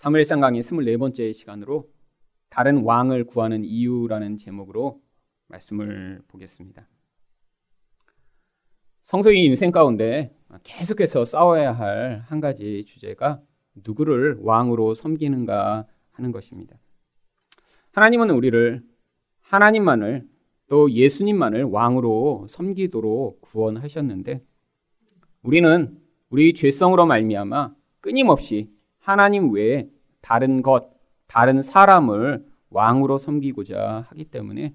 사무엘상 강의 24번째 시간으로 다른 왕을 구하는 이유라는 제목으로 말씀을 보겠습니다. 성소의 인생 가운데 계속해서 싸워야 할 한 가지 주제가 누구를 왕으로 섬기는가 하는 것입니다. 하나님은 우리를 하나님만을 또 예수님만을 왕으로 섬기도록 구원하셨는데 우리는 우리 죄성으로 말미암아 끊임없이 하나님 외에 다른 것, 다른 사람을 왕으로 섬기고자 하기 때문에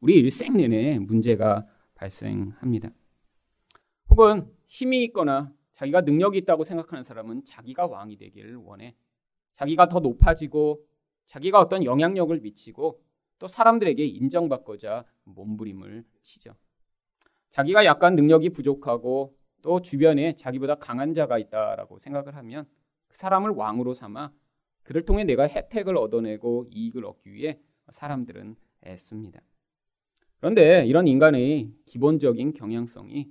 우리 일생 내내 문제가 발생합니다. 혹은 힘이 있거나 자기가 능력이 있다고 생각하는 사람은 자기가 왕이 되기를 원해. 자기가 더 높아지고 자기가 어떤 영향력을 미치고 또 사람들에게 인정받고자 몸부림을 치죠. 자기가 약간 능력이 부족하고 또 주변에 자기보다 강한 자가 있다라고 생각을 하면 그 사람을 왕으로 삼아 그를 통해 내가 혜택을 얻어내고 이익을 얻기 위해 사람들은 애씁니다. 그런데 이런 인간의 기본적인 경향성이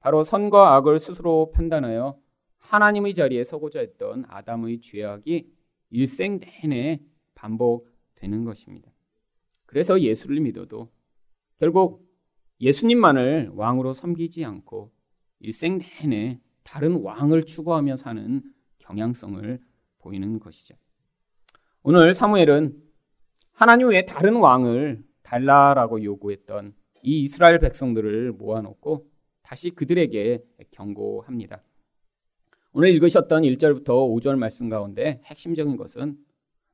바로 선과 악을 스스로 판단하여 하나님의 자리에 서고자 했던 아담의 죄악이 일생 내내 반복되는 것입니다. 그래서 예수를 믿어도 결국 예수님만을 왕으로 섬기지 않고 일생 내내 다른 왕을 추구하며 사는 경향성을 보이는 것이죠. 오늘 사무엘은 하나님 외에 다른 왕을 달라라고 요구했던 이 이스라엘 백성들을 모아놓고 다시 그들에게 경고합니다. 오늘 읽으셨던 1절부터 5절 말씀 가운데 핵심적인 것은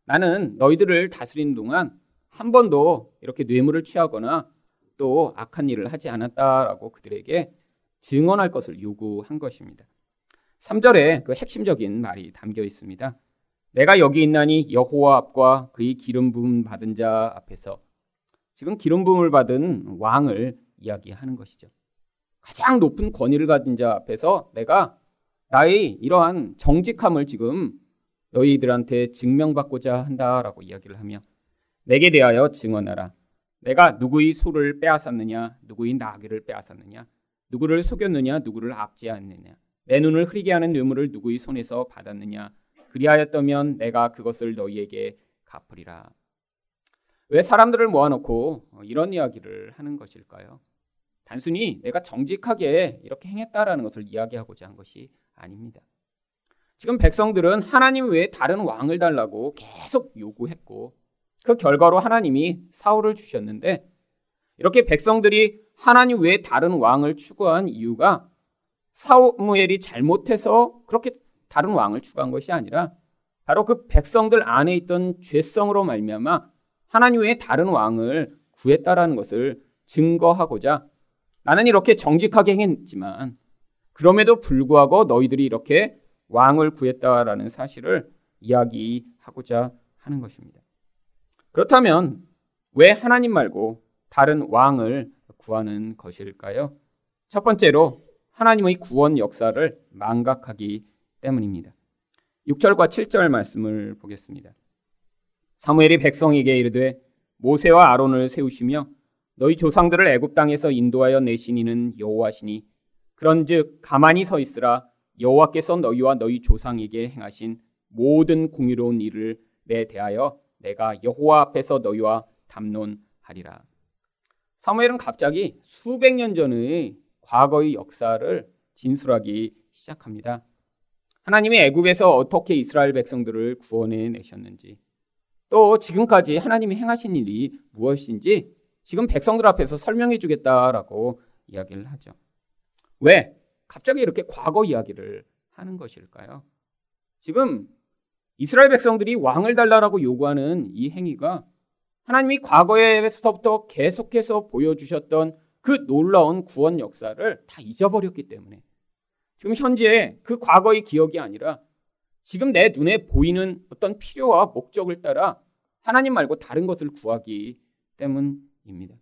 나는 너희들을 다스리는 동안 한 번도 이렇게 뇌물을 취하거나 또 악한 일을 하지 않았다라고 그들에게 증언할 것을 요구한 것입니다. 3절에 그 핵심적인 말이 담겨 있습니다. 내가 여기 있나니 여호와 앞과 그의 기름 부음 받은 자 앞에서 지금 기름 부음을 받은 왕을 이야기하는 것이죠. 가장 높은 권위를 가진 자 앞에서 내가 나의 이러한 정직함을 지금 너희들한테 증명받고자 한다라고 이야기를 하며 내게 대하여 증언하라. 내가 누구의 소를 빼앗았느냐, 누구의 나귀를 빼앗았느냐, 누구를 속였느냐, 누구를 압제하느냐, 내 눈을 흐리게 하는 뇌물을 누구의 손에서 받았느냐, 그리하였다면 내가 그것을 너희에게 갚으리라. 왜 사람들을 모아놓고 이런 이야기를 하는 것일까요? 단순히 내가 정직하게 이렇게 행했다라는 것을 이야기하고자 한 것이 아닙니다. 지금 백성들은 하나님 외에 다른 왕을 달라고 계속 요구했고 그 결과로 하나님이 사울을 주셨는데 이렇게 백성들이 하나님 외에 다른 왕을 추구한 이유가 사무엘이 잘못해서 그렇게 다른 왕을 추구한 것이 아니라 바로 그 백성들 안에 있던 죄성으로 말미암아 하나님 외에 다른 왕을 구했다라는 것을 증거하고자 나는 이렇게 정직하게 행했지만 그럼에도 불구하고 너희들이 이렇게 왕을 구했다라는 사실을 이야기하고자 하는 것입니다. 그렇다면 왜 하나님 말고 다른 왕을 구하는 것일까요? 첫 번째로 하나님의 구원 역사를 망각하기 때문입니다. 6절과 7절 말씀을 보겠습니다. 사무엘이 백성에게 이르되 모세와 아론을 세우시며 너희 조상들을 애굽 땅에서 인도하여 내신 이는 여호와시니 그런즉 가만히 서 있으라 여호와께서 너희와 너희 조상에게 행하신 모든 공의로운 일을 내 대하여 내가 여호와 앞에서 너희와 담론하리라. 사무엘은 갑자기 수백 년 전의 과거의 역사를 진술하기 시작합니다. 하나님이 애굽에서 어떻게 이스라엘 백성들을 구원해 내셨는지, 또 지금까지 하나님이 행하신 일이 무엇인지 지금 백성들 앞에서 설명해 주겠다라고 이야기를 하죠. 왜? 갑자기 이렇게 과거 이야기를 하는 것일까요? 지금 이스라엘 백성들이 왕을 달라라고 요구하는 이 행위가 하나님이 과거에서부터 계속해서 보여주셨던 그 놀라운 구원 역사를 다 잊어버렸기 때문에 지금 현재 그 과거의 기억이 아니라 지금 내 눈에 보이는 어떤 필요와 목적을 따라 하나님 말고 다른 것을 구하기 때문입니다.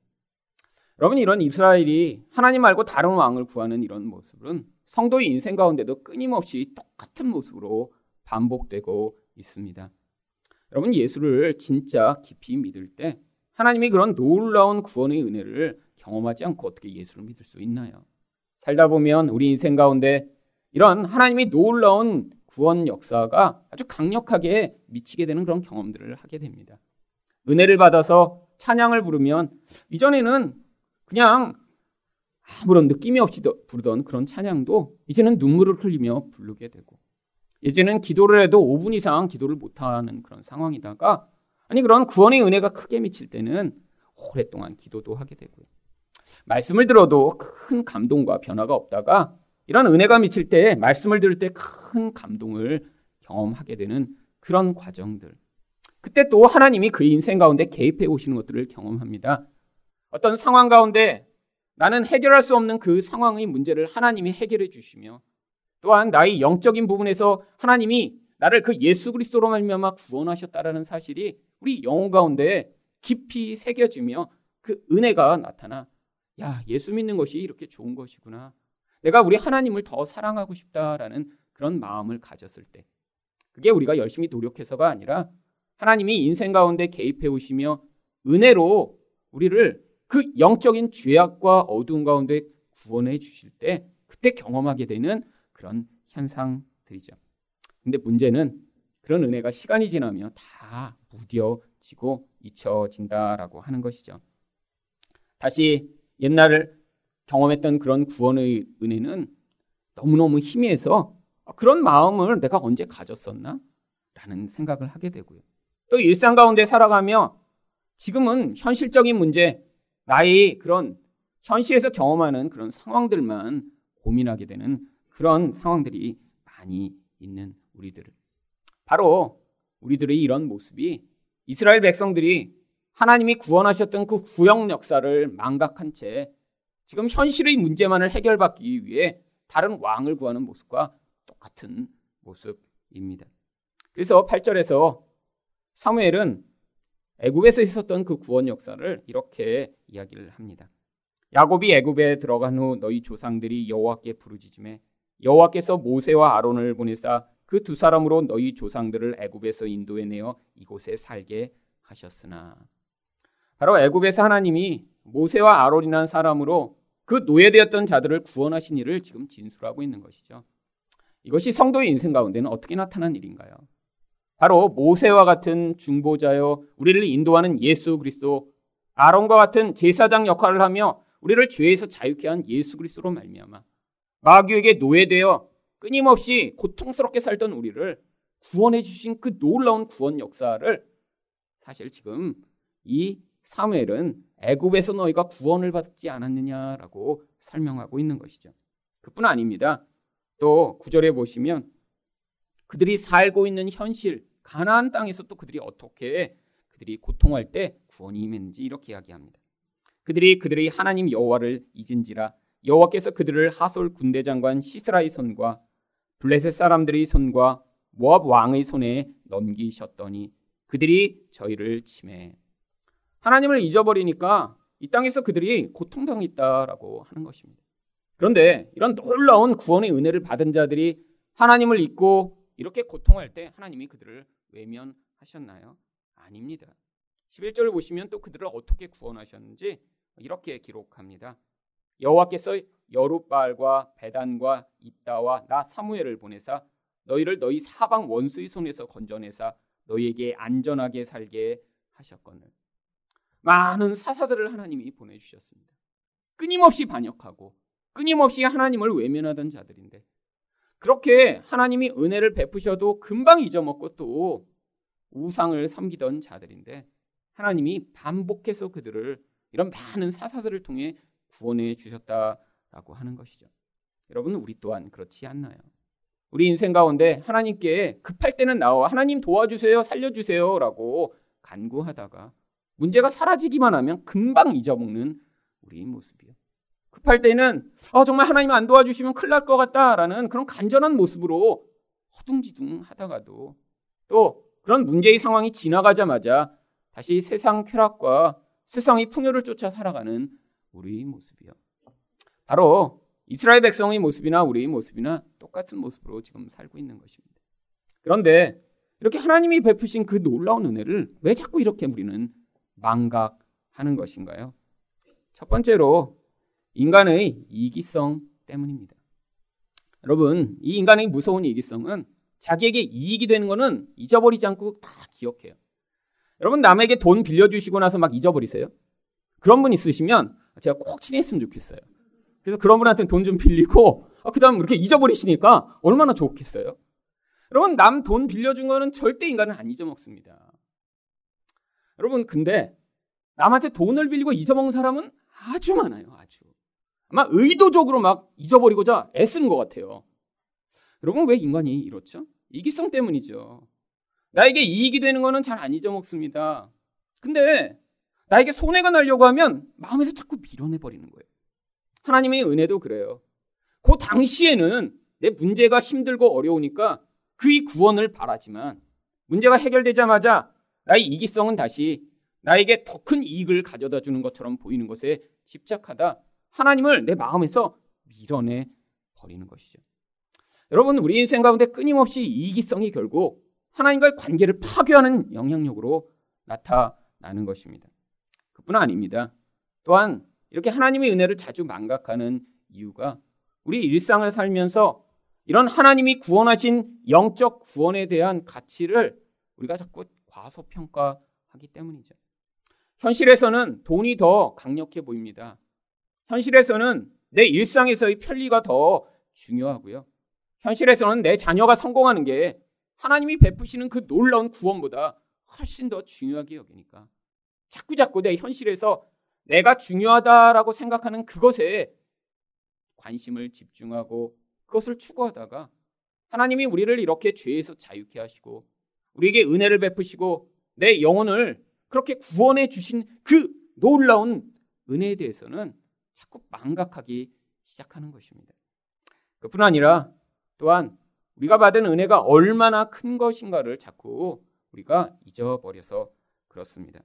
여러분 이런 이스라엘이 하나님 말고 다른 왕을 구하는 이런 모습은 성도의 인생 가운데도 끊임없이 똑같은 모습으로 반복되고 있습니다. 여러분 예수를 진짜 깊이 믿을 때 하나님이 그런 놀라운 구원의 은혜를 경험하지 않고 어떻게 예수를 믿을 수 있나요? 살다 보면 우리 인생 가운데 이런 하나님이 놀라운 구원 역사가 아주 강력하게 미치게 되는 그런 경험들을 하게 됩니다. 은혜를 받아서 찬양을 부르면 이전에는 그냥 아무런 느낌이 없이 부르던 그런 찬양도 이제는 눈물을 흘리며 부르게 되고 이제는 기도를 해도 5분 이상 기도를 못하는 그런 상황이다가 아니 그런 구원의 은혜가 크게 미칠 때는 오랫동안 기도도 하게 되고요. 말씀을 들어도 큰 감동과 변화가 없다가 이런 은혜가 미칠 때 말씀을 들을 때 큰 감동을 경험하게 되는 그런 과정들. 그때 또 하나님이 그 인생 가운데 개입해 오시는 것들을 경험합니다. 어떤 상황 가운데 나는 해결할 수 없는 그 상황의 문제를 하나님이 해결해 주시며 또한 나의 영적인 부분에서 하나님이 나를 그 예수 그리스도로 말미암아 구원하셨다라는 사실이 우리 영혼 가운데 깊이 새겨지며 그 은혜가 나타나 야 예수 믿는 것이 이렇게 좋은 것이구나 내가 우리 하나님을 더 사랑하고 싶다라는 그런 마음을 가졌을 때 그게 우리가 열심히 노력해서가 아니라 하나님이 인생 가운데 개입해 오시며 은혜로 우리를 그 영적인 죄악과 어두운 가운데 구원해 주실 때 그때 경험하게 되는 그런 현상들이죠. 근데 문제는 그런 은혜가 시간이 지나면 다 무뎌지고 잊혀진다라고 하는 것이죠. 다시 옛날을 경험했던 그런 구원의 은혜는 너무너무 희미해서 그런 마음을 내가 언제 가졌었나? 라는 생각을 하게 되고요. 또 일상 가운데 살아가며 지금은 현실적인 문제, 나의 그런 현실에서 경험하는 그런 상황들만 고민하게 되는 그런 상황들이 많이 있는 우리들. 바로 우리들의 이런 모습이 이스라엘 백성들이 하나님이 구원하셨던 그 구역 역사를 망각한 채 지금 현실의 문제만을 해결받기 위해 다른 왕을 구하는 모습과 똑같은 모습입니다. 그래서 8절에서 사무엘은 애굽에서 있었던 그 구원 역사를 이렇게 이야기를 합니다. 야곱이 애굽에 들어간 후 너희 조상들이 여호와께 부르짖음에 여호와께서 모세와 아론을 보내사 그 두 사람으로 너희 조상들을 애굽에서 인도해 내어 이곳에 살게 하셨으나 바로 애굽에서 하나님이 모세와 아론이라는 사람으로 그 노예되었던 자들을 구원하신 일을 지금 진술하고 있는 것이죠. 이것이 성도의 인생 가운데는 어떻게 나타난 일인가요? 바로 모세와 같은 중보자여 우리를 인도하는 예수 그리스도 아론과 같은 제사장 역할을 하며 우리를 죄에서 자유케 한 예수 그리스도로 말미암아 마귀에게 노예되어 끊임없이 고통스럽게 살던 우리를 구원해 주신 그 놀라운 구원 역사를 사실 지금 이 사무엘은 애굽에서 너희가 구원을 받지 않았느냐라고 설명하고 있는 것이죠. 그뿐 아닙니다. 또 구절에 보시면 그들이 살고 있는 현실, 가나안 땅에서 또 그들이 어떻게 그들이 고통할 때 구원이 임했는지 이렇게 이야기합니다. 그들이 그들의 하나님 여호와를 잊은지라 여호와께서 그들을 하솔 군대 장관 시스라의 손과 블레셋 사람들의 손과 모압 왕의 손에 넘기셨더니 그들이 저희를 침해 하나님을 잊어버리니까 이 땅에서 그들이 고통당했다라고 하는 것입니다. 그런데 이런 놀라운 구원의 은혜를 받은 자들이 하나님을 잊고 이렇게 고통할 때 하나님이 그들을 외면하셨나요? 아닙니다. 11절을 보시면 또 그들을 어떻게 구원하셨는지 이렇게 기록합니다. 여호와께서 여룻바알과 베단과 입다와 나 사무엘을 보내사 너희를 너희 사방 원수의 손에서 건져내사 너희에게 안전하게 살게 하셨거늘 많은 사사들을 하나님이 보내주셨습니다. 끊임없이 반역하고 끊임없이 하나님을 외면하던 자들인데 그렇게 하나님이 은혜를 베푸셔도 금방 잊어먹고 또 우상을 섬기던 자들인데 하나님이 반복해서 그들을 이런 많은 사사들을 통해 구원해 주셨다라고 하는 것이죠. 여러분 우리 또한 그렇지 않나요? 우리 인생 가운데 하나님께 급할 때는 나와 하나님 도와주세요, 살려주세요라고 간구하다가 문제가 사라지기만 하면 금방 잊어먹는 우리 모습이요. 급할 때는 어, 정말 하나님 안 도와주시면 큰일 날 것 같다라는 그런 간절한 모습으로 허둥지둥 하다가도 또 그런 문제의 상황이 지나가자마자 다시 세상 쾌락과 세상의 풍요를 쫓아 살아가는 우리의 모습이요. 바로 이스라엘 백성의 모습이나 우리의 모습이나 똑같은 모습으로 지금 살고 있는 것입니다. 그런데 이렇게 하나님이 베푸신 그 놀라운 은혜를 왜 자꾸 이렇게 우리는 망각하는 것인가요? 첫 번째로 인간의 이기성 때문입니다. 여러분, 이 인간의 무서운 이기성은 자기에게 이익이 되는 거는 잊어버리지 않고 다 기억해요. 여러분, 남에게 돈 빌려주시고 나서 막 잊어버리세요? 그런 분 있으시면 제가 꼭 친했으면 좋겠어요. 그래서 그런 분한테 돈 좀 빌리고, 아, 그 다음 이렇게 잊어버리시니까 얼마나 좋겠어요? 여러분, 남 돈 빌려준 거는 절대 인간은 안 잊어먹습니다. 여러분, 근데 남한테 돈을 빌리고 잊어먹는 사람은 아주 많아요, 아주. 아마 의도적으로 막 잊어버리고자 애쓰는 것 같아요. 여러분, 왜 인간이 이렇죠? 이기성 때문이죠. 나에게 이익이 되는 거는 잘 안 잊어먹습니다. 근데 나에게 손해가 나려고 하면 마음에서 자꾸 밀어내버리는 거예요. 하나님의 은혜도 그래요. 그 당시에는 내 문제가 힘들고 어려우니까 그의 구원을 바라지만 문제가 해결되자마자 나의 이기성은 다시 나에게 더 큰 이익을 가져다 주는 것처럼 보이는 것에 집착하다 하나님을 내 마음에서 밀어내 버리는 것이죠. 여러분, 우리 인생 가운데 끊임없이 이기성이 결국 하나님과의 관계를 파괴하는 영향력으로 나타나는 것입니다. 그뿐 아닙니다. 또한 이렇게 하나님의 은혜를 자주 망각하는 이유가 우리 일상을 살면서 이런 하나님이 구원하신 영적 구원에 대한 가치를 우리가 자꾸 과소평가하기 때문이죠. 현실에서는 돈이 더 강력해 보입니다. 현실에서는 내 일상에서의 편리가 더 중요하고요. 현실에서는 내 자녀가 성공하는 게 하나님이 베푸시는 그 놀라운 구원보다 훨씬 더 중요하게 여기니까 자꾸 자꾸 내 현실에서 내가 중요하다라고 생각하는 그것에 관심을 집중하고 그것을 추구하다가 하나님이 우리를 이렇게 죄에서 자유케 하시고 우리에게 은혜를 베푸시고 내 영혼을 그렇게 구원해 주신 그 놀라운 은혜에 대해서는 자꾸 망각하기 시작하는 것입니다. 그뿐 아니라 또한 우리가 받은 은혜가 얼마나 큰 것인가를 자꾸 우리가 잊어버려서 그렇습니다.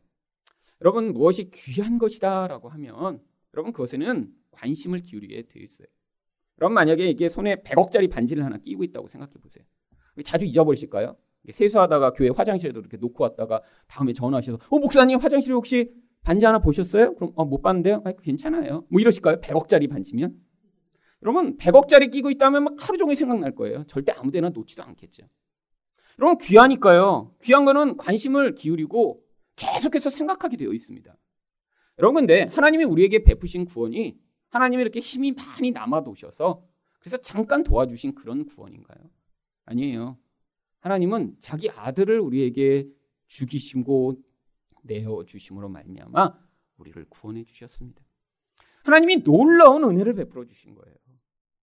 여러분 무엇이 귀한 것이다라고 하면 여러분 그것에는 관심을 기울이게 되어 있어요. 그럼 만약에 이게 손에 100억짜리 반지를 하나 끼고 있다고 생각해 보세요. 자주 잊어버리실까요? 세수하다가 교회 화장실에도 이렇게 놓고 왔다가 다음에 전화하셔서 어 목사님 화장실에 혹시 반지 하나 보셨어요? 그럼 어, 못 봤는데요. 아, 괜찮아요. 뭐 이러실까요? 100억짜리 반지면? 여러분 100억짜리 끼고 있다면 막 하루 종일 생각날 거예요. 절대 아무데나 놓지도 않겠죠. 여러분 귀하니까요. 귀한 거는 관심을 기울이고 계속해서 생각하게 되어 있습니다. 여러분 근데 하나님이 우리에게 베푸신 구원이 하나님이 이렇게 힘이 많이 남아도셔서 그래서 잠깐 도와주신 그런 구원인가요? 아니에요. 하나님은 자기 아들을 우리에게 죽이시고 내어 주심으로 말미암아 우리를 구원해 주셨습니다. 하나님이 놀라운 은혜를 베풀어 주신 거예요.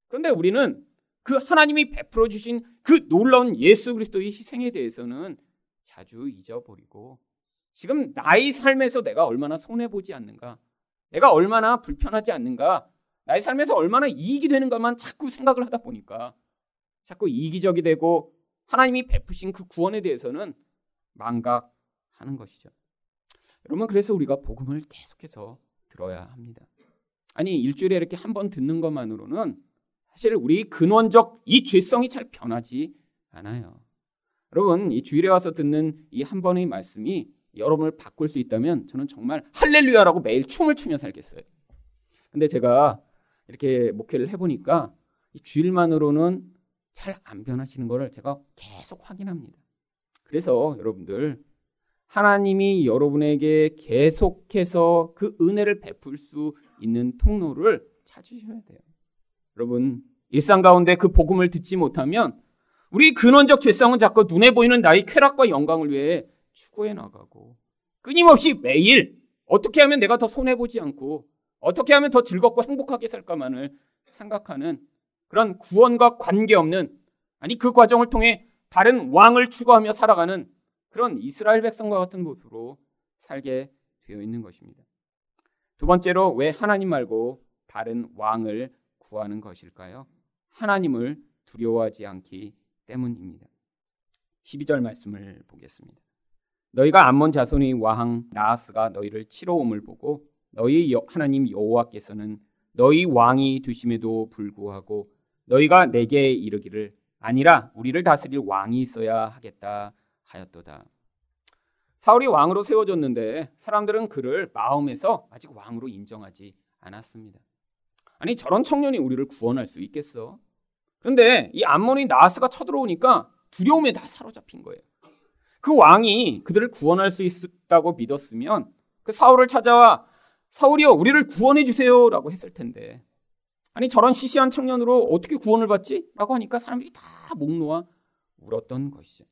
그런데 우리는 그 하나님이 베풀어 주신 그 놀라운 예수 그리스도의 희생에 대해서는 자주 잊어버리고 지금 나의 삶에서 내가 얼마나 손해 보지 않는가, 내가 얼마나 불편하지 않는가, 나의 삶에서 얼마나 이익이 되는가만 자꾸 생각을 하다 보니까 자꾸 이기적이 되고 하나님이 베푸신 그 구원에 대해서는 망각하는 것이죠. 여러분 그래서 우리가 복음을 계속해서 들어야 합니다. 아니 일주일에 이렇게 한 번 듣는 것만으로는 사실 우리 근원적 이 죄성이 잘 변하지 않아요. 여러분 이 주일에 와서 듣는 이 한 번의 말씀이 여러분을 바꿀 수 있다면 저는 정말 할렐루야라고 매일 춤을 추며 살겠어요. 근데 제가 이렇게 목회를 해보니까 이 주일만으로는 잘 안 변하시는 것을 제가 계속 확인합니다. 그래서 여러분들 하나님이 여러분에게 계속해서 그 은혜를 베풀 수 있는 통로를 찾으셔야 돼요. 여러분, 일상 가운데 그 복음을 듣지 못하면 우리 근원적 죄성은 자꾸 눈에 보이는 나의 쾌락과 영광을 위해 추구해 나가고 끊임없이 매일 어떻게 하면 내가 더 손해 보지 않고 어떻게 하면 더 즐겁고 행복하게 살까만을 생각하는 그런 구원과 관계없는 아니 그 과정을 통해 다른 왕을 추구하며 살아가는 그런 이스라엘 백성과 같은 모습으로 살게 되어 있는 것입니다. 두 번째로 왜 하나님 말고 다른 왕을 구하는 것일까요? 하나님을 두려워하지 않기 때문입니다. 12절 말씀을 보겠습니다. 너희가 암몬 자손의 왕 나하스가 너희를 치러 옴을 보고 너희 하나님 여호와께서는 너희 왕이 되심에도 불구하고 너희가 내게 이르기를 아니라 우리를 다스릴 왕이 있어야 하겠다 하였도다. 사울이 왕으로 세워졌는데 사람들은 그를 마음에서 아직 왕으로 인정하지 않았습니다. 아니 저런 청년이 우리를 구원할 수 있겠어? 그런데 이 암몬이 나하스가 쳐들어오니까 두려움에 다 사로잡힌 거예요. 그 왕이 그들을 구원할 수 있다고 믿었으면 그 사울을 찾아와 사울이여 우리를 구원해 주세요라고 했을 텐데 아니 저런 시시한 청년으로 어떻게 구원을 받지? 라고 하니까 사람들이 다 목 놓아 울었던 것이죠.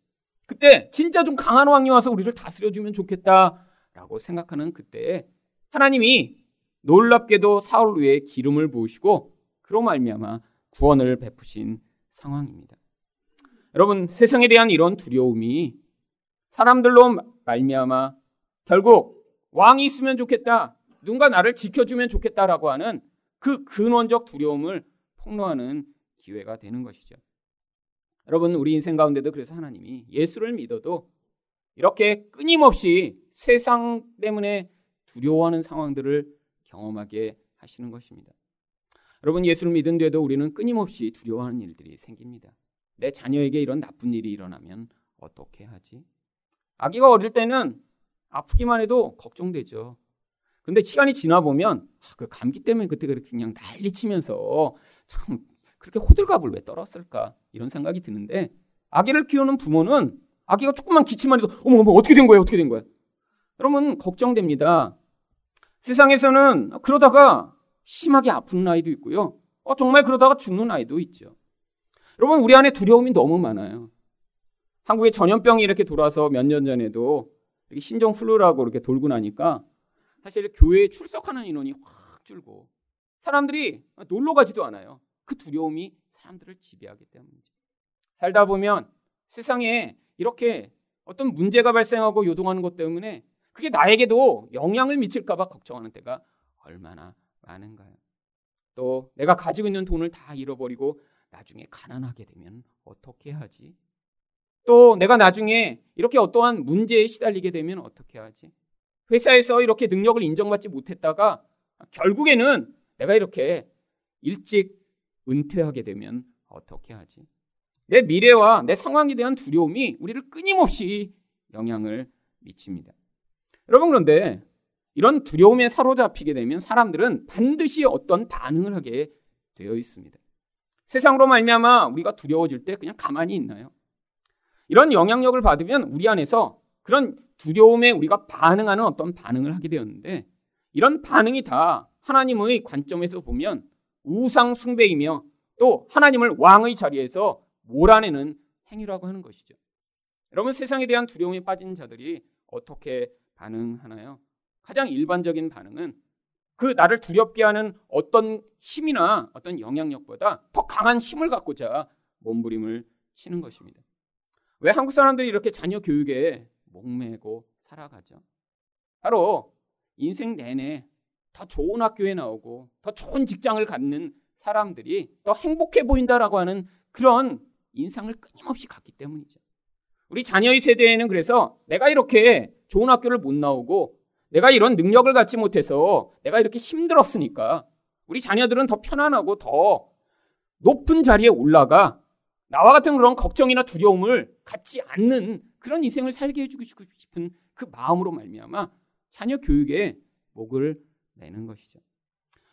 그때 진짜 좀 강한 왕이 와서 우리를 다스려주면 좋겠다라고 생각하는 그때에 하나님이 놀랍게도 사울 위에 기름을 부으시고 그로 말미암아 구원을 베푸신 상황입니다. 여러분 세상에 대한 이런 두려움이 사람들로 말미암아 결국 왕이 있으면 좋겠다. 누군가 나를 지켜주면 좋겠다라고 하는 그 근원적 두려움을 폭로하는 기회가 되는 것이죠. 여러분, 우리 인생 가운데도 그래서 하나님이 예수를 믿어도 이렇게 끊임없이 세상 때문에 두려워하는 상황들을 경험하게 하시는 것입니다. 여러분, 예수를 믿은 뒤에도 우리는 끊임없이 두려워하는 일들이 생깁니다. 내 자녀에게 이런 나쁜 일이 일어나면 어떻게 하지? 아기가 어릴 때는 아프기만 해도 걱정되죠. 근데 시간이 지나 보면 아, 그 감기 때문에 그때 그렇게 그냥 난리치면서 참 그렇게 호들갑을 왜 떨었을까 이런 생각이 드는데 아기를 키우는 부모는 아기가 조금만 기침만 해도 어머 어머 어떻게 된 거야 어떻게 된 거야 여러분 걱정됩니다. 세상에서는 그러다가 심하게 아픈 아이도 있고요. 어, 정말 그러다가 죽는 아이도 있죠. 여러분 우리 안에 두려움이 너무 많아요. 한국에 전염병이 이렇게 돌아서 몇 년 전에도 신종 플루라고 이렇게 돌고 나니까 사실 교회에 출석하는 인원이 확 줄고 사람들이 놀러 가지도 않아요. 그 두려움이 사람들을 지배하기 때문이죠. 살다 보면 세상에 이렇게 어떤 문제가 발생하고 요동하는 것 때문에 그게 나에게도 영향을 미칠까봐 걱정하는 때가 얼마나 많은가요? 또 내가 가지고 있는 돈을 다 잃어버리고 나중에 가난하게 되면 어떻게 하지? 또 내가 나중에 이렇게 어떠한 문제에 시달리게 되면 어떻게 하지? 회사에서 이렇게 능력을 인정받지 못했다가 결국에는 내가 이렇게 일찍 은퇴하게 되면 어떻게 하지? 내 미래와 내 상황에 대한 두려움이 우리를 끊임없이 영향을 미칩니다. 여러분 그런데 이런 두려움에 사로잡히게 되면 사람들은 반드시 어떤 반응을 하게 되어 있습니다. 세상으로 말미암아 우리가 두려워질 때 그냥 가만히 있나요? 이런 영향력을 받으면 우리 안에서 그런 두려움에 우리가 반응하는 어떤 반응을 하게 되었는데 이런 반응이 다 하나님의 관점에서 보면 우상 숭배이며 또 하나님을 왕의 자리에서 몰아내는 행위라고 하는 것이죠. 여러분 세상에 대한 두려움에 빠진 자들이 어떻게 반응하나요? 가장 일반적인 반응은 그 나를 두렵게 하는 어떤 힘이나 어떤 영향력보다 더 강한 힘을 갖고자 몸부림을 치는 것입니다. 왜 한국 사람들이 이렇게 자녀 교육에 목매고 살아가죠? 바로 인생 내내 더 좋은 학교에 나오고 더 좋은 직장을 갖는 사람들이 더 행복해 보인다라고 하는 그런 인상을 끊임없이 갖기 때문이죠. 우리 자녀의 세대에는 그래서 내가 이렇게 좋은 학교를 못 나오고 내가 이런 능력을 갖지 못해서 내가 이렇게 힘들었으니까 우리 자녀들은 더 편안하고 더 높은 자리에 올라가 나와 같은 그런 걱정이나 두려움을 갖지 않는 그런 인생을 살게 해주고 싶은 그 마음으로 말미암아 자녀 교육에 목을 내는 것이죠.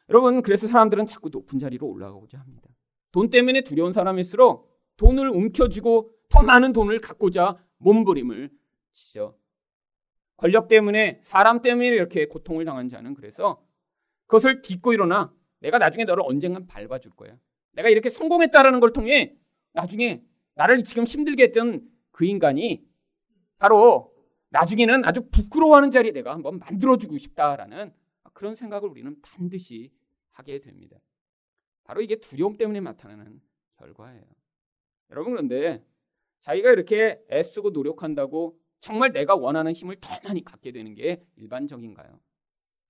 여러분 그래서 사람들은 자꾸 높은 자리로 올라가고자 합니다. 돈 때문에 두려운 사람일수록 돈을 움켜쥐고 더 많은 돈을 갖고자 몸부림을 치죠. 권력 때문에 사람 때문에 이렇게 고통을 당한 자는 그래서 그것을 딛고 일어나 내가 나중에 너를 언젠간 밟아줄 거야. 내가 이렇게 성공했다라는 걸 통해 나중에 나를 지금 힘들게 했던 그 인간이 바로 나중에는 아주 부끄러워하는 자리에 내가 한번 만들어주고 싶다라는 그런 생각을 우리는 반드시 하게 됩니다. 바로 이게 두려움 때문에 나타나는 결과예요. 여러분 그런데 자기가 이렇게 애쓰고 노력한다고 정말 내가 원하는 힘을 더 많이 갖게 되는 게 일반적인가요?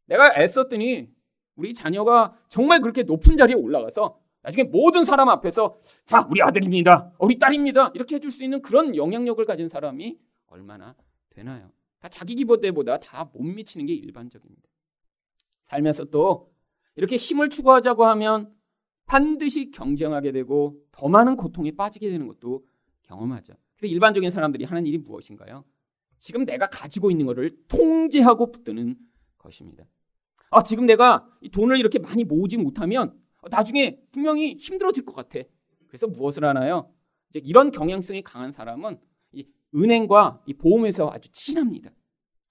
내가 애썼더니 우리 자녀가 정말 그렇게 높은 자리에 올라가서 나중에 모든 사람 앞에서 자 우리 아들입니다 우리 딸입니다 이렇게 해줄 수 있는 그런 영향력을 가진 사람이 얼마나 되나요? 다 자기 기보대보다 다 못 미치는 게 일반적입니다. 살면서 또 이렇게 힘을 추구하자고 하면 반드시 경쟁하게 되고 더 많은 고통에 빠지게 되는 것도 경험하죠. 그래서 일반적인 사람들이 하는 일이 무엇인가요? 지금 내가 가지고 있는 것을 통제하고 붙드는 것입니다. 아, 지금 내가 돈을 이렇게 많이 모으지 못하면 나중에 분명히 힘들어질 것 같아. 그래서 무엇을 하나요? 이제 이런 경향성이 강한 사람은 이 은행과 이 보험에서 아주 친합니다.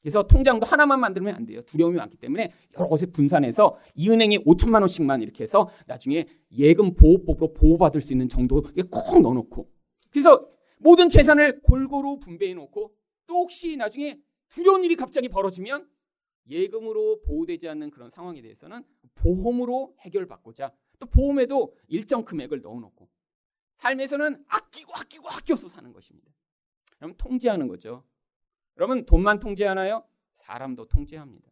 그래서 통장도 하나만 만들면 안 돼요. 두려움이 많기 때문에 여러 곳에 분산해서 이 은행에 5천만 원씩만 이렇게 해서 나중에 예금 보호법으로 보호받을 수 있는 정도 꼭 넣어놓고 그래서 모든 재산을 골고루 분배해 놓고 또 혹시 나중에 두려운 일이 갑자기 벌어지면 예금으로 보호되지 않는 그런 상황에 대해서는 보험으로 해결받고자 또 보험에도 일정 금액을 넣어놓고 삶에서는 아끼고 아끼고 아껴서 사는 것입니다. 그럼 통제하는 거죠. 여러분 돈만 통제하나요? 사람도 통제합니다.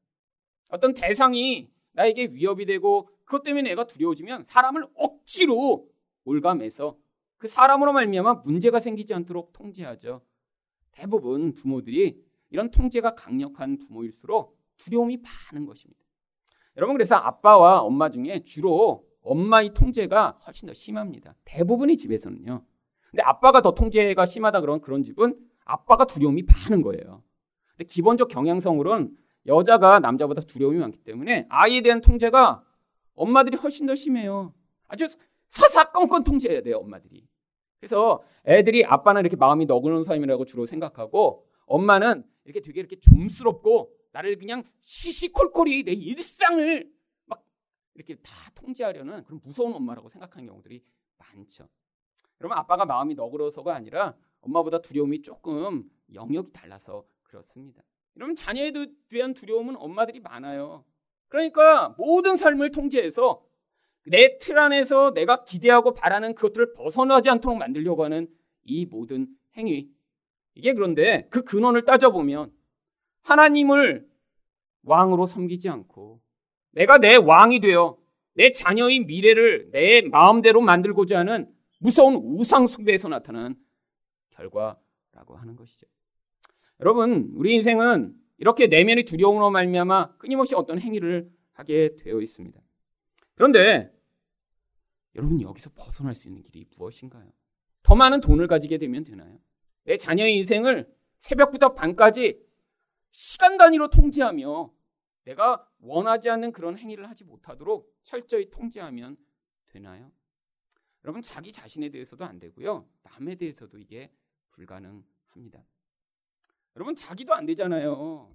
어떤 대상이 나에게 위협이 되고 그것 때문에 내가 두려워지면 사람을 억지로 올감해서 그 사람으로 말미암아 문제가 생기지 않도록 통제하죠. 대부분 부모들이 이런 통제가 강력한 부모일수록 두려움이 많은 것입니다. 여러분 그래서 아빠와 엄마 중에 주로 엄마의 통제가 훨씬 더 심합니다. 대부분의 집에서는요. 근데 아빠가 더 통제가 심하다 그런 그런 집은 아빠가 두려움이 많은 거예요. 근데 기본적 경향성으로는 여자가 남자보다 두려움이 많기 때문에 아이에 대한 통제가 엄마들이 훨씬 더 심해요. 아주 사사건건 통제해야 돼요, 엄마들이. 그래서 애들이 아빠는 이렇게 마음이 너그러운 사람이라고 주로 생각하고 엄마는 이렇게 되게 이렇게 좀스럽고 나를 그냥 시시콜콜이 내 일상을 막 이렇게 다 통제하려는 그런 무서운 엄마라고 생각하는 경우들이 많죠. 그러면 아빠가 마음이 너그러워서가 아니라 엄마보다 두려움이 조금 영역이 달라서 그렇습니다. 여러분 자녀에 대한 두려움은 엄마들이 많아요. 그러니까 모든 삶을 통제해서 내 틀 안에서 내가 기대하고 바라는 그것들을 벗어나지 않도록 만들려고 하는 이 모든 행위. 이게 그런데 그 근원을 따져보면 하나님을 왕으로 섬기지 않고 내가 내 왕이 되어 내 자녀의 미래를 내 마음대로 만들고자 하는 무서운 우상 숭배에서 나타난 결과라고 하는 것이죠. 여러분, 우리 인생은 이렇게 내면의 두려움으로 말미암아 끊임없이 어떤 행위를 하게 되어 있습니다. 그런데 여러분 여기서 벗어날 수 있는 길이 무엇인가요? 더 많은 돈을 가지게 되면 되나요? 내 자녀의 인생을 새벽부터 밤까지 시간 단위로 통제하며 내가 원하지 않는 그런 행위를 하지 못하도록 철저히 통제하면 되나요? 여러분 자기 자신에 대해서도 안 되고요. 남에 대해서도 이게 불가능합니다. 여러분 자기도 안 되잖아요.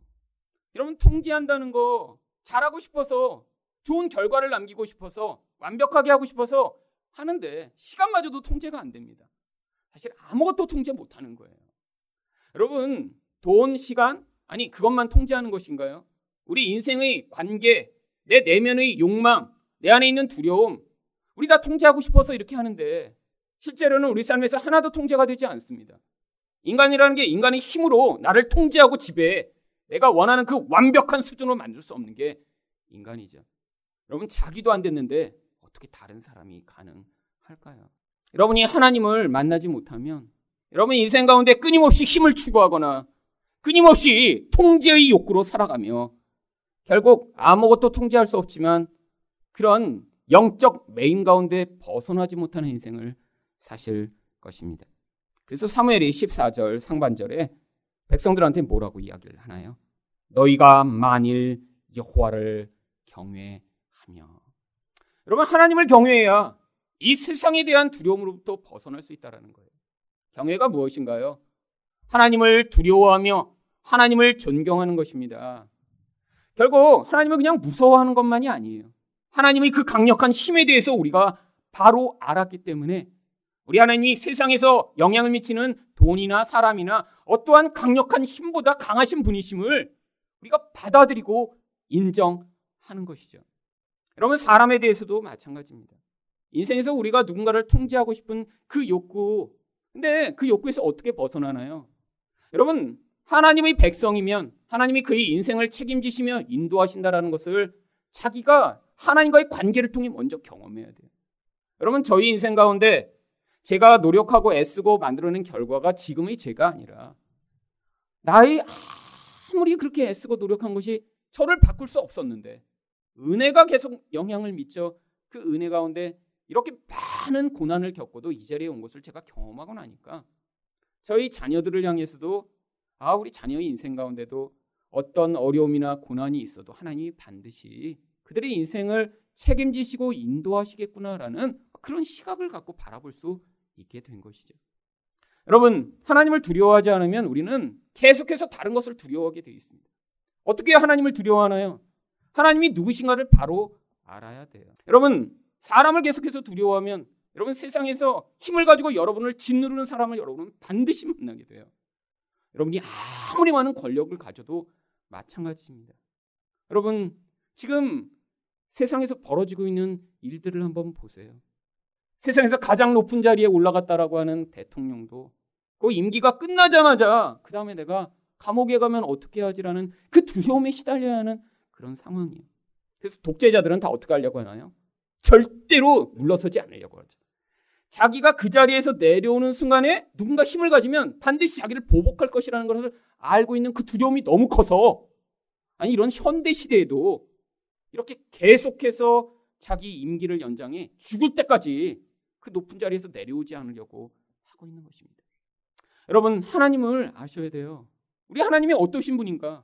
여러분 통제한다는 거 잘하고 싶어서 좋은 결과를 남기고 싶어서 완벽하게 하고 싶어서 하는데 시간마저도 통제가 안 됩니다. 사실 아무것도 통제 못 하는 거예요. 여러분 돈, 시간 아니 그것만 통제하는 것인가요? 우리 인생의 관계, 내 내면의 욕망, 내 안에 있는 두려움 우리 다 통제하고 싶어서 이렇게 하는데 실제로는 우리 삶에서 하나도 통제가 되지 않습니다. 인간이라는 게 인간의 힘으로 나를 통제하고 지배해 내가 원하는 그 완벽한 수준으로 만들 수 없는 게 인간이죠. 여러분 자기도 안 됐는데 어떻게 다른 사람이 가능할까요? 여러분이 하나님을 만나지 못하면 여러분 인생 가운데 끊임없이 힘을 추구하거나 끊임없이 통제의 욕구로 살아가며 결국 아무것도 통제할 수 없지만 그런 영적 메인 가운데 벗어나지 못하는 인생을 사실 것입니다. 그래서 사무엘이 14절 상반절에 백성들한테 뭐라고 이야기를 하나요? 너희가 만일 여호와를 경외하며 여러분 하나님을 경외해야 이 세상에 대한 두려움으로부터 벗어날 수 있다라는 거예요. 경외가 무엇인가요? 하나님을 두려워하며 하나님을 존경하는 것입니다. 결국 하나님을 그냥 무서워하는 것만이 아니에요. 하나님의 그 강력한 힘에 대해서 우리가 바로 알았기 때문에 우리 하나님이 세상에서 영향을 미치는 돈이나 사람이나 어떠한 강력한 힘보다 강하신 분이심을 우리가 받아들이고 인정하는 것이죠. 여러분 사람에 대해서도 마찬가지입니다. 인생에서 우리가 누군가를 통제하고 싶은 그 욕구 근데 그 욕구에서 어떻게 벗어나나요? 여러분 하나님의 백성이면 하나님이 그의 인생을 책임지시며 인도하신다라는 것을 자기가 하나님과의 관계를 통해 먼저 경험해야 돼요. 여러분 저희 인생 가운데 제가 노력하고 애쓰고 만들어낸 결과가 지금의 제가 아니라 나의 아무리 그렇게 애쓰고 노력한 것이 저를 바꿀 수 없었는데 은혜가 계속 영향을 미쳐 그 은혜 가운데 이렇게 많은 고난을 겪고도 이 자리에 온 것을 제가 경험하고 나니까 저희 자녀들을 향해서도 아 우리 자녀의 인생 가운데도 어떤 어려움이나 고난이 있어도 하나님이 반드시 그들의 인생을 책임지시고 인도하시겠구나라는 그런 시각을 갖고 바라볼 수 있게 된 것이죠. 여러분, 하나님을 두려워하지 않으면 우리는 계속해서 다른 것을 두려워하게 되어 있습니다. 어떻게 하나님을 두려워하나요? 하나님이 누구신가를 바로 알아야 돼요. 여러분, 사람을 계속해서 두려워하면 여러분 세상에서 힘을 가지고 여러분을 짓누르는 사람을 여러분은 반드시 만나게 돼요. 여러분이 아무리 많은 권력을 가져도 마찬가지입니다. 여러분, 지금 세상에서 벌어지고 있는 일들을 한번 보세요. 세상에서 가장 높은 자리에 올라갔다라고 하는 대통령도 그 임기가 끝나자마자 그 다음에 내가 감옥에 가면 어떻게 하지라는 그 두려움에 시달려야 하는 그런 상황이에요. 그래서 독재자들은 다 어떻게 하려고 하나요? 절대로 물러서지 않으려고 하죠. 자기가 그 자리에서 내려오는 순간에 누군가 힘을 가지면 반드시 자기를 보복할 것이라는 것을 알고 있는 그 두려움이 너무 커서 아니 이런 현대 시대에도 이렇게 계속해서 자기 임기를 연장해 죽을 때까지 그 높은 자리에서 내려오지 않으려고 하고 있는 것입니다. 여러분 하나님을 아셔야 돼요. 우리 하나님이 어떠신 분인가?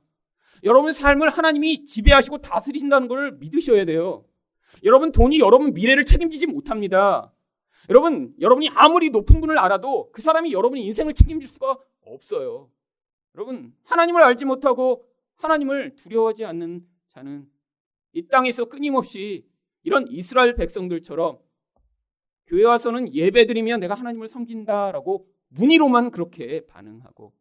여러분의 삶을 하나님이 지배하시고 다스리신다는 걸 믿으셔야 돼요. 여러분 돈이 여러분 미래를 책임지지 못합니다. 여러분, 여러분이 아무리 높은 분을 알아도 그 사람이 여러분의 인생을 책임질 수가 없어요. 여러분, 하나님을 알지 못하고 하나님을 두려워하지 않는 자는 이 땅에서 끊임없이 이런 이스라엘 백성들처럼 교회 와서는 예배드리면 내가 하나님을 섬긴다라고 문의로만 그렇게 반응하고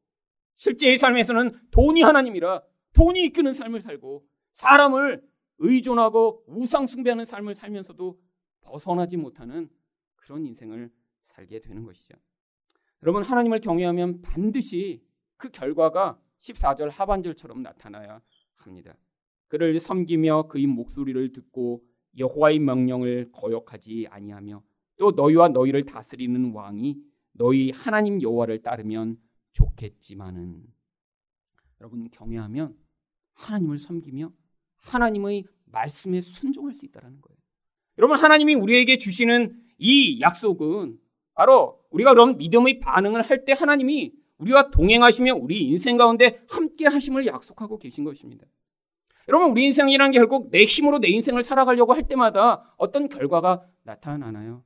실제의 삶에서는 돈이 하나님이라 돈이 이끄는 삶을 살고 사람을 의존하고 우상 숭배하는 삶을 살면서도 벗어나지 못하는 그런 인생을 살게 되는 것이죠. 여러분 하나님을 경외하면 반드시 그 결과가 14절 하반절처럼 나타나야 합니다. 그를 섬기며 그의 목소리를 듣고 여호와의 명령을 거역하지 아니하며 또 너희와 너희를 다스리는 왕이 너희 하나님 여호와를 따르면 좋겠지만은 여러분 경외하면 하나님을 섬기며 하나님의 말씀에 순종할 수 있다라는 거예요. 여러분 하나님이 우리에게 주시는 이 약속은 바로 우리가 그런 믿음의 반응을 할 때 하나님이 우리와 동행하시며 우리 인생 가운데 함께 하심을 약속하고 계신 것입니다. 여러분, 우리 인생이라는 게 결국 내 힘으로 내 인생을 살아가려고 할 때마다 어떤 결과가 나타나나요?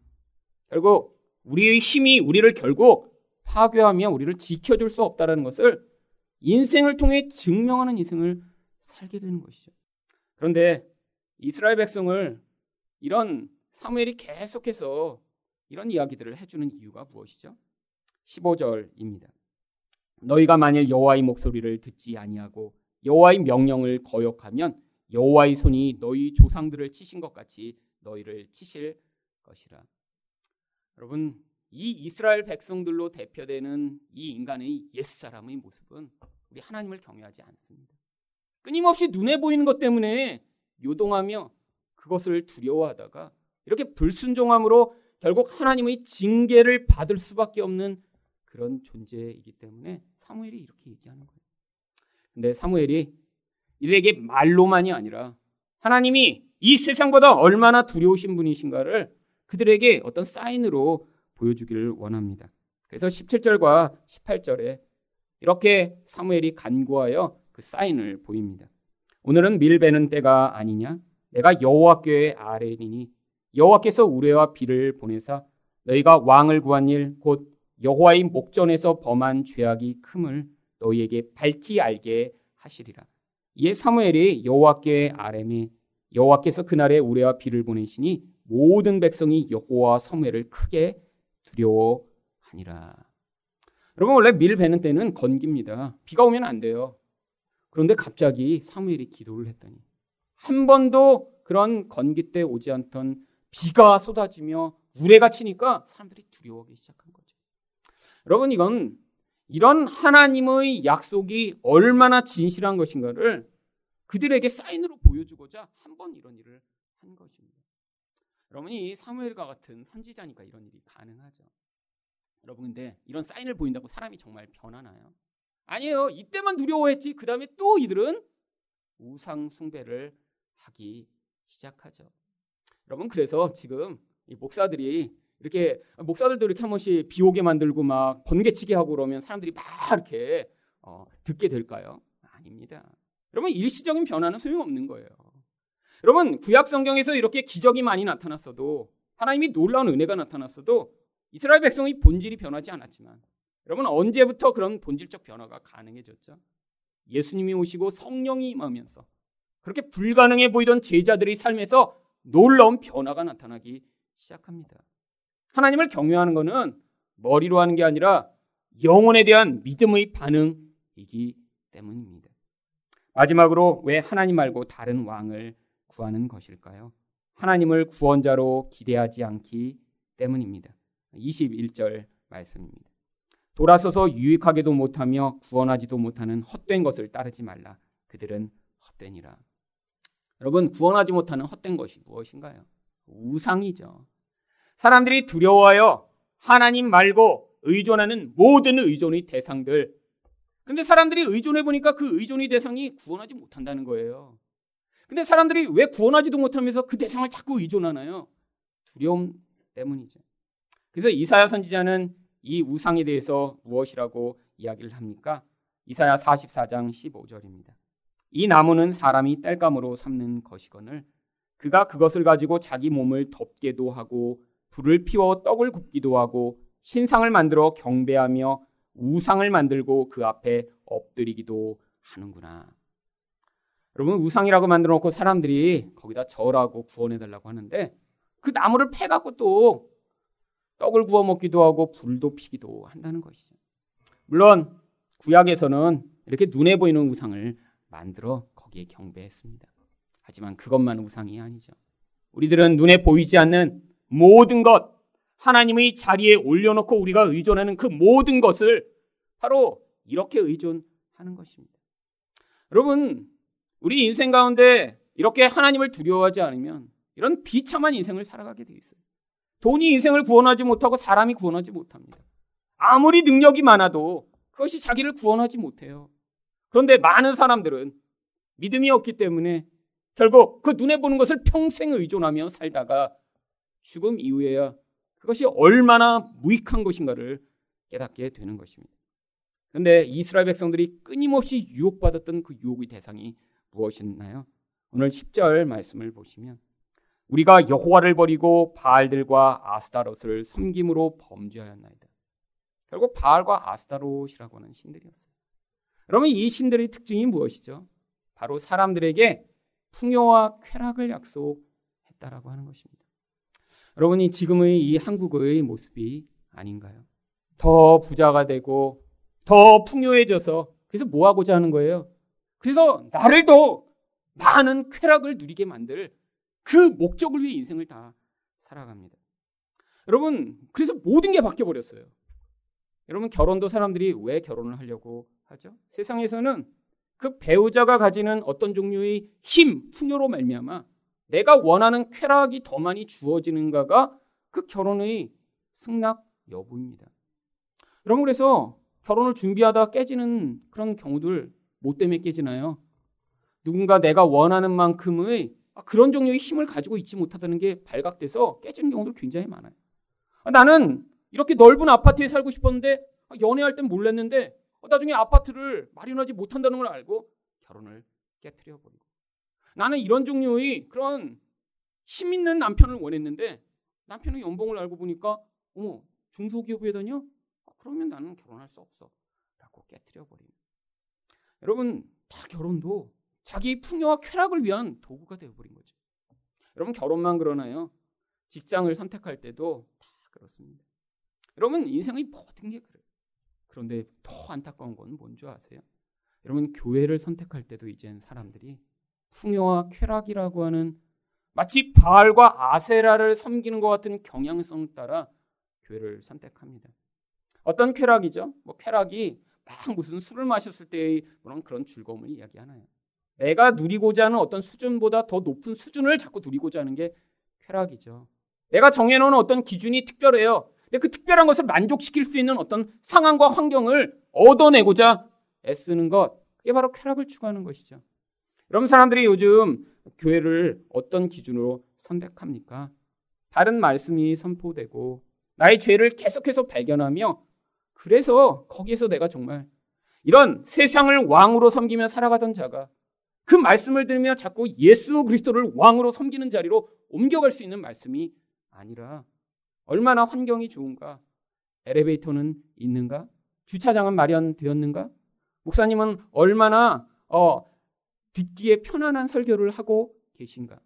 결국 우리의 힘이 우리를 결국 파괴하며 우리를 지켜줄 수 없다는 것을 인생을 통해 증명하는 인생을 살게 되는 것이죠. 그런데 이스라엘 백성을 이런 사무엘이 계속해서 이런 이야기들을 해주는 이유가 무엇이죠? 15절입니다. 너희가 만일 여호와의 목소리를 듣지 아니하고 여호와의 명령을 거역하면 여호와의 손이 너희 조상들을 치신 것 같이 너희를 치실 것이라. 여러분 이 이스라엘 백성들로 대표되는 이 인간의 옛 사람의 모습은 우리 하나님을 경외하지 않습니다. 끊임없이 눈에 보이는 것 때문에 요동하며 그것을 두려워하다가 이렇게 불순종함으로 결국 하나님의 징계를 받을 수밖에 없는 그런 존재이기 때문에 사무엘이 이렇게 얘기하는 거예요. 근데 사무엘이 이들에게 말로만이 아니라 하나님이 이 세상보다 얼마나 두려우신 분이신가를 그들에게 어떤 사인으로 보여주기를 원합니다. 그래서 17절과 18절에 이렇게 사무엘이 간구하여 그 사인을 보입니다. 오늘은 밀베는 때가 아니냐? 내가 여호와께 아뢰니니 여호와께서 우레와 비를 보내사 너희가 왕을 구한 일 곧 여호와의 목전에서 범한 죄악이 큼을 너희에게 밝히 알게 하시리라. 이에 사무엘이 여호와께 아뢰매 여호와께서 그날에 우레와 비를 보내시니 모든 백성이 여호와 사무엘을 크게 두려워하니라. 여러분 원래 밀 베는 때는 건기입니다. 비가 오면 안 돼요. 그런데 갑자기 사무엘이 기도를 했더니 한 번도 그런 건기 때 오지 않던 비가 쏟아지며 우레가 치니까 사람들이 두려워하기 시작한 거죠. 여러분 이건 이런 하나님의 약속이 얼마나 진실한 것인가를 그들에게 사인으로 보여주고자 한 번 이런 일을 한 것입니다. 여러분이 사무엘과 같은 선지자니까 이런 일이 가능하죠. 여러분 근데 이런 사인을 보인다고 사람이 정말 변하나요? 아니에요. 이때만 두려워했지. 그 다음에 또 이들은 우상 숭배를 하기 시작하죠. 여러분 그래서 지금 이 목사들이 이렇게 목사들도 이렇게 한 번씩 비 오게 만들고 막 번개치게 하고 그러면 사람들이 막 이렇게 어, 듣게 될까요? 아닙니다. 여러분 일시적인 변화는 소용없는 거예요. 여러분 구약 성경에서 이렇게 기적이 많이 나타났어도 하나님이 놀라운 은혜가 나타났어도 이스라엘 백성의 본질이 변하지 않았지만 여러분 언제부터 그런 본질적 변화가 가능해졌죠? 예수님이 오시고 성령이 임하면서 그렇게 불가능해 보이던 제자들의 삶에서 놀라운 변화가 나타나기 시작합니다. 하나님을 경외하는 것은 머리로 하는 게 아니라 영혼에 대한 믿음의 반응이기 때문입니다. 마지막으로 왜 하나님 말고 다른 왕을 구하는 것일까요? 하나님을 구원자로 기대하지 않기 때문입니다. 21절 말씀입니다. 돌아서서 유익하게도 못하며 구원하지도 못하는 헛된 것을 따르지 말라. 그들은 헛되니라. 여러분, 구원하지 못하는 헛된 것이 무엇인가요? 우상이죠. 사람들이 두려워하여 하나님 말고 의존하는 모든 의존의 대상들. 근데 사람들이 의존해 보니까 그 의존의 대상이 구원하지 못한다는 거예요. 근데 사람들이 왜 구원하지도 못하면서 그 대상을 자꾸 의존하나요? 두려움 때문이죠. 그래서 이사야 선지자는 이 우상에 대해서 무엇이라고 이야기를 합니까? 이사야 44장 15절입니다. 이 나무는 사람이 땔감으로 삼는 것이거늘 그가 그것을 가지고 자기 몸을 덮게도 하고 불을 피워 떡을 굽기도 하고 신상을 만들어 경배하며 우상을 만들고 그 앞에 엎드리기도 하는구나. 여러분 우상이라고 만들어 놓고 사람들이 거기다 절하고 구원해 달라고 하는데 그 나무를 패 갖고 또 떡을 구워 먹기도 하고 불도 피기도 한다는 것이죠. 물론 구약에서는 이렇게 눈에 보이는 우상을 만들어 거기에 경배했습니다. 하지만 그것만 우상이 아니죠. 우리들은 눈에 보이지 않는 모든 것, 하나님의 자리에 올려놓고 우리가 의존하는 그 모든 것을 바로 이렇게 의존하는 것입니다. 여러분, 우리 인생 가운데 이렇게 하나님을 두려워하지 않으면 이런 비참한 인생을 살아가게 돼 있어요. 돈이 인생을 구원하지 못하고 사람이 구원하지 못합니다. 아무리 능력이 많아도 그것이 자기를 구원하지 못해요. 그런데 많은 사람들은 믿음이 없기 때문에 결국 그 눈에 보는 것을 평생 의존하며 살다가 죽음 이후에야 그것이 얼마나 무익한 것인가를 깨닫게 되는 것입니다. 그런데 이스라엘 백성들이 끊임없이 유혹받았던 그 유혹의 대상이 무엇이었나요? 오늘 10절 말씀을 보시면 우리가 여호와를 버리고 바알들과 아스타롯을 섬김으로 범죄하였나이다. 결국 바알과 아스타롯이라고 하는 신들이었어요. 여러분 이 신들의 특징이 무엇이죠? 바로 사람들에게 풍요와 쾌락을 약속했다라고 하는 것입니다. 여러분이 지금의 이 한국의 모습이 아닌가요? 더 부자가 되고 더 풍요해져서 그래서 뭐 하고자 하는 거예요? 그래서 나를 더 많은 쾌락을 누리게 만들 그 목적을 위해 인생을 다 살아갑니다. 여러분, 그래서 모든 게 바뀌어 버렸어요. 여러분, 결혼도 사람들이 왜 결혼을 하려고 하죠? 세상에서는 그 배우자가 가지는 어떤 종류의 힘, 풍요로 말미암아 내가 원하는 쾌락이 더 많이 주어지는가가 그 결혼의 승낙 여부입니다. 여러분 그래서 결혼을 준비하다 깨지는 그런 경우들 뭐 때문에 깨지나요? 누군가 내가 원하는 만큼의 그런 종류의 힘을 가지고 있지 못하다는 게 발각돼서 깨지는 경우도 굉장히 많아요. 나는 이렇게 넓은 아파트에 살고 싶었는데 연애할 땐 몰랐는데 나중에 아파트를 마련하지 못한다는 걸 알고 결혼을 깨뜨려 버리고 나는 이런 종류의 그런 힘 있는 남편을 원했는데 남편의 연봉을 알고 보니까 어머 중소기업에 다녀? 아, 그러면 나는 결혼할 수 없어 라고 깨뜨려 버립니다. 여러분 다 결혼도 자기 풍요와 쾌락을 위한 도구가 되어버린 거죠. 여러분 결혼만 그러나요? 직장을 선택할 때도 다 그렇습니다. 여러분 인생의 모든 게 그래요. 그런데 더 안타까운 건 뭔지 아세요? 여러분 교회를 선택할 때도 이젠 사람들이 풍요와 쾌락이라고 하는 마치 바알과 아세라를 섬기는 것 같은 경향성 따라 교회를 선택합니다. 어떤 쾌락이죠? 뭐 쾌락이 막 무슨 술을 마셨을 때의 그런 그런 즐거움을 이야기하나요? 내가 누리고자 하는 어떤 수준보다 더 높은 수준을 자꾸 누리고자 하는 게 쾌락이죠. 내가 정해놓은 어떤 기준이 특별해요. 근데 그 특별한 것을 만족시킬 수 있는 어떤 상황과 환경을 얻어내고자 애쓰는 것, 그게 바로 쾌락을 추구하는 것이죠. 여러분 사람들이 요즘 교회를 어떤 기준으로 선택합니까? 다른 말씀이 선포되고 나의 죄를 계속해서 발견하며 그래서 거기에서 내가 정말 이런 세상을 왕으로 섬기며 살아가던 자가 그 말씀을 들으며 자꾸 예수 그리스도를 왕으로 섬기는 자리로 옮겨갈 수 있는 말씀이 아니라 얼마나 환경이 좋은가? 엘리베이터는 있는가? 주차장은 마련되었는가? 목사님은 얼마나 어, 듣기에 편안한 설교를 하고 계신가?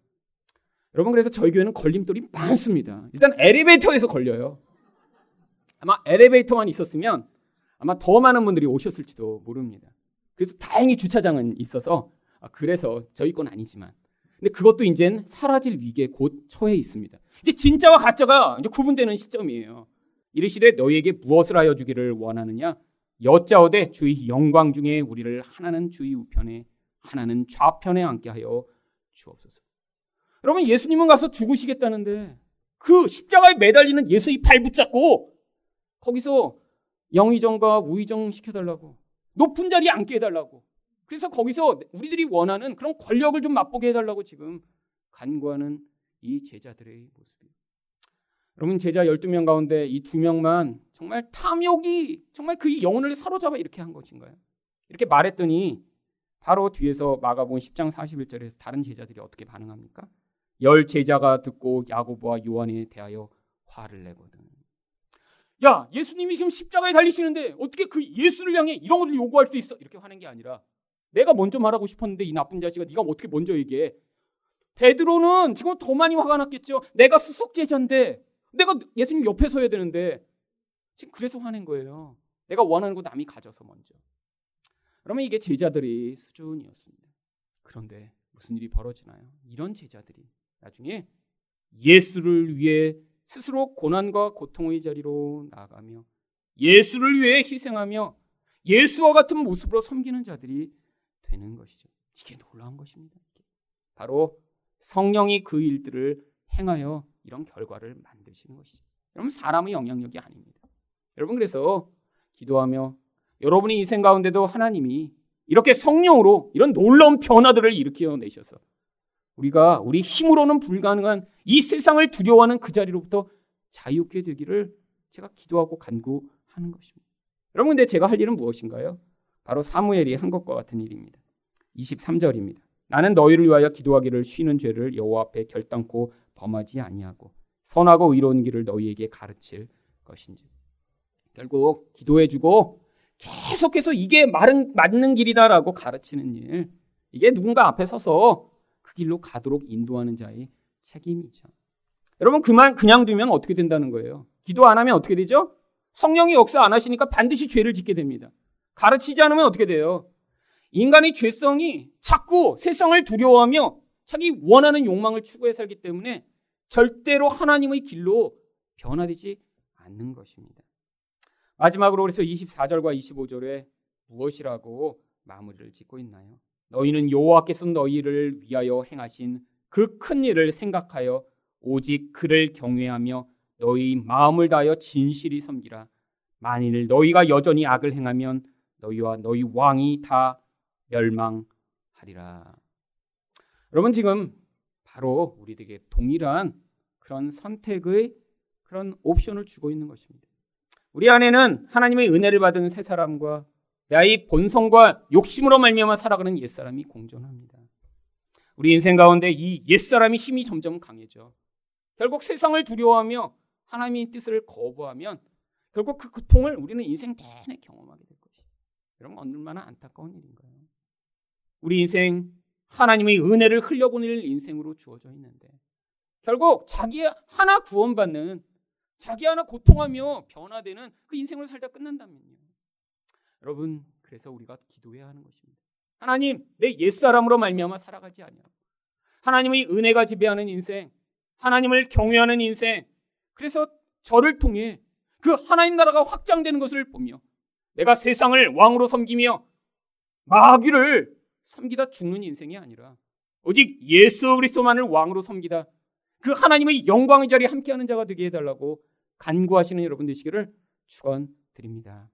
여러분 그래서 저희 교회는 걸림돌이 많습니다. 일단 엘리베이터에서 걸려요. 아마 엘리베이터만 있었으면 아마 더 많은 분들이 오셨을지도 모릅니다. 그래도 다행히 주차장은 있어서 아, 그래서 저희 건 아니지만 근데 그것도 이젠 사라질 위기에 곧 처해 있습니다. 이제 진짜와 가짜가 이제 구분되는 시점이에요. 이르시되 너희에게 무엇을 하여 주기를 원하느냐? 여짜오되 주의 영광 중에 우리를 하나는 주의 우편에 하나는 좌편에 앉게 하여 주옵소서. 여러분 예수님은 가서 죽으시겠다는데 그 십자가에 매달리는 예수의 발 붙잡고 거기서 영의정과 우의정 시켜달라고 높은 자리에 앉게 해달라고 그래서 거기서 우리들이 원하는 그런 권력을 좀 맛보게 해달라고 지금 간구하는 이 제자들의 모습이에요. 여러분 제자 12명 가운데 이 두 명만 정말 탐욕이 정말 그 영혼을 사로잡아 이렇게 한 것인가요? 이렇게 말했더니 바로 뒤에서 마가복음 10장 41절에서 다른 제자들이 어떻게 반응합니까? 열 제자가 듣고 야고보와 요한에 대하여 화를 내거든. 야, 예수님이 지금 십자가에 달리시는데 어떻게 그 예수를 향해 이런 것을 요구할 수 있어? 이렇게 화낸 게 아니라 내가 먼저 말하고 싶었는데 이 나쁜 자식아 네가 어떻게 먼저 얘기해? 베드로는 지금 더 많이 화가 났겠죠. 내가 수석 제자인데 내가 예수님 옆에 서야 되는데 지금 그래서 화낸 거예요. 내가 원하는 거 남이 가져서 먼저. 그러면 이게 제자들의 수준이었습니다. 그런데 무슨 일이 벌어지나요? 이런 제자들이 나중에 예수를 위해 스스로 고난과 고통의 자리로 나아가며 예수를 위해 희생하며 예수와 같은 모습으로 섬기는 자들이 되는 것이죠. 이게 놀라운 것입니다. 바로 성령이 그 일들을 행하여 이런 결과를 만드시는 것이죠. 여러분 사람의 영향력이 아닙니다. 여러분 그래서 기도하며 여러분의 인생 가운데도 하나님이 이렇게 성령으로 이런 놀라운 변화들을 일으켜 내셔서 우리가 우리 힘으로는 불가능한 이 세상을 두려워하는 그 자리로부터 자유케 되기를 제가 기도하고 간구하는 것입니다. 여러분 근데 제가 할 일은 무엇인가요? 바로 사무엘이 한 것과 같은 일입니다. 23절입니다. 나는 너희를 위하여 기도하기를 쉬는 죄를 여호와 앞에 결단코 범하지 아니하고 선하고 의로운 길을 너희에게 가르칠 것인지. 결국 기도해 주고 계속해서 이게 마른, 맞는 길이다라고 가르치는 일. 이게 누군가 앞에 서서 그 길로 가도록 인도하는 자의 책임이죠. 여러분 그만 그냥 두면 어떻게 된다는 거예요? 기도 안 하면 어떻게 되죠? 성령이 역사 안 하시니까 반드시 죄를 짓게 됩니다. 가르치지 않으면 어떻게 돼요? 인간의 죄성이 자꾸 세상을 두려워하며 자기 원하는 욕망을 추구해 살기 때문에 절대로 하나님의 길로 변화되지 않는 것입니다. 마지막으로 그래서 24절과 25절에 무엇이라고 마무리를 짓고 있나요? 너희는 여호와께서 너희를 위하여 행하신 그 큰 일을 생각하여 오직 그를 경외하며 너희 마음을 다하여 진실이 섬기라. 만일 너희가 여전히 악을 행하면 너희와 너희 왕이 다 멸망하리라. 여러분 지금 바로 우리에게 동일한 그런 선택의 그런 옵션을 주고 있는 것입니다. 우리 안에는 하나님의 은혜를 받은 새 사람과 나의 본성과 욕심으로 말미암아 살아가는 옛 사람이 공존합니다. 우리 인생 가운데 이 옛 사람이 힘이 점점 강해져. 결국 세상을 두려워하며 하나님의 뜻을 거부하면 결국 그 고통을 우리는 인생 내내 경험하게 될 것이에요. 여러분 얼마나 안타까운 일인가요? 우리 인생 하나님의 은혜를 흘려보낼 인생으로 주어져 있는데 결국 자기 하나 구원받는 자기 하나 고통하며 변화되는 그 인생을 살다 끝난다면요. 여러분 그래서 우리가 기도해야 하는 것입니다. 하나님 내 옛사람으로 말미암아 살아가지 아니하고 하나님의 은혜가 지배하는 인생 하나님을 경외하는 인생 그래서 저를 통해 그 하나님 나라가 확장되는 것을 보며 내가 세상을 왕으로 섬기며 마귀를 섬기다 죽는 인생이 아니라 오직 예수 그리스도만을 왕으로 섬기다 그 하나님의 영광의 자리에 함께하는 자가 되게 해달라고 간구하시는 여러분 되시기를 축원드립니다.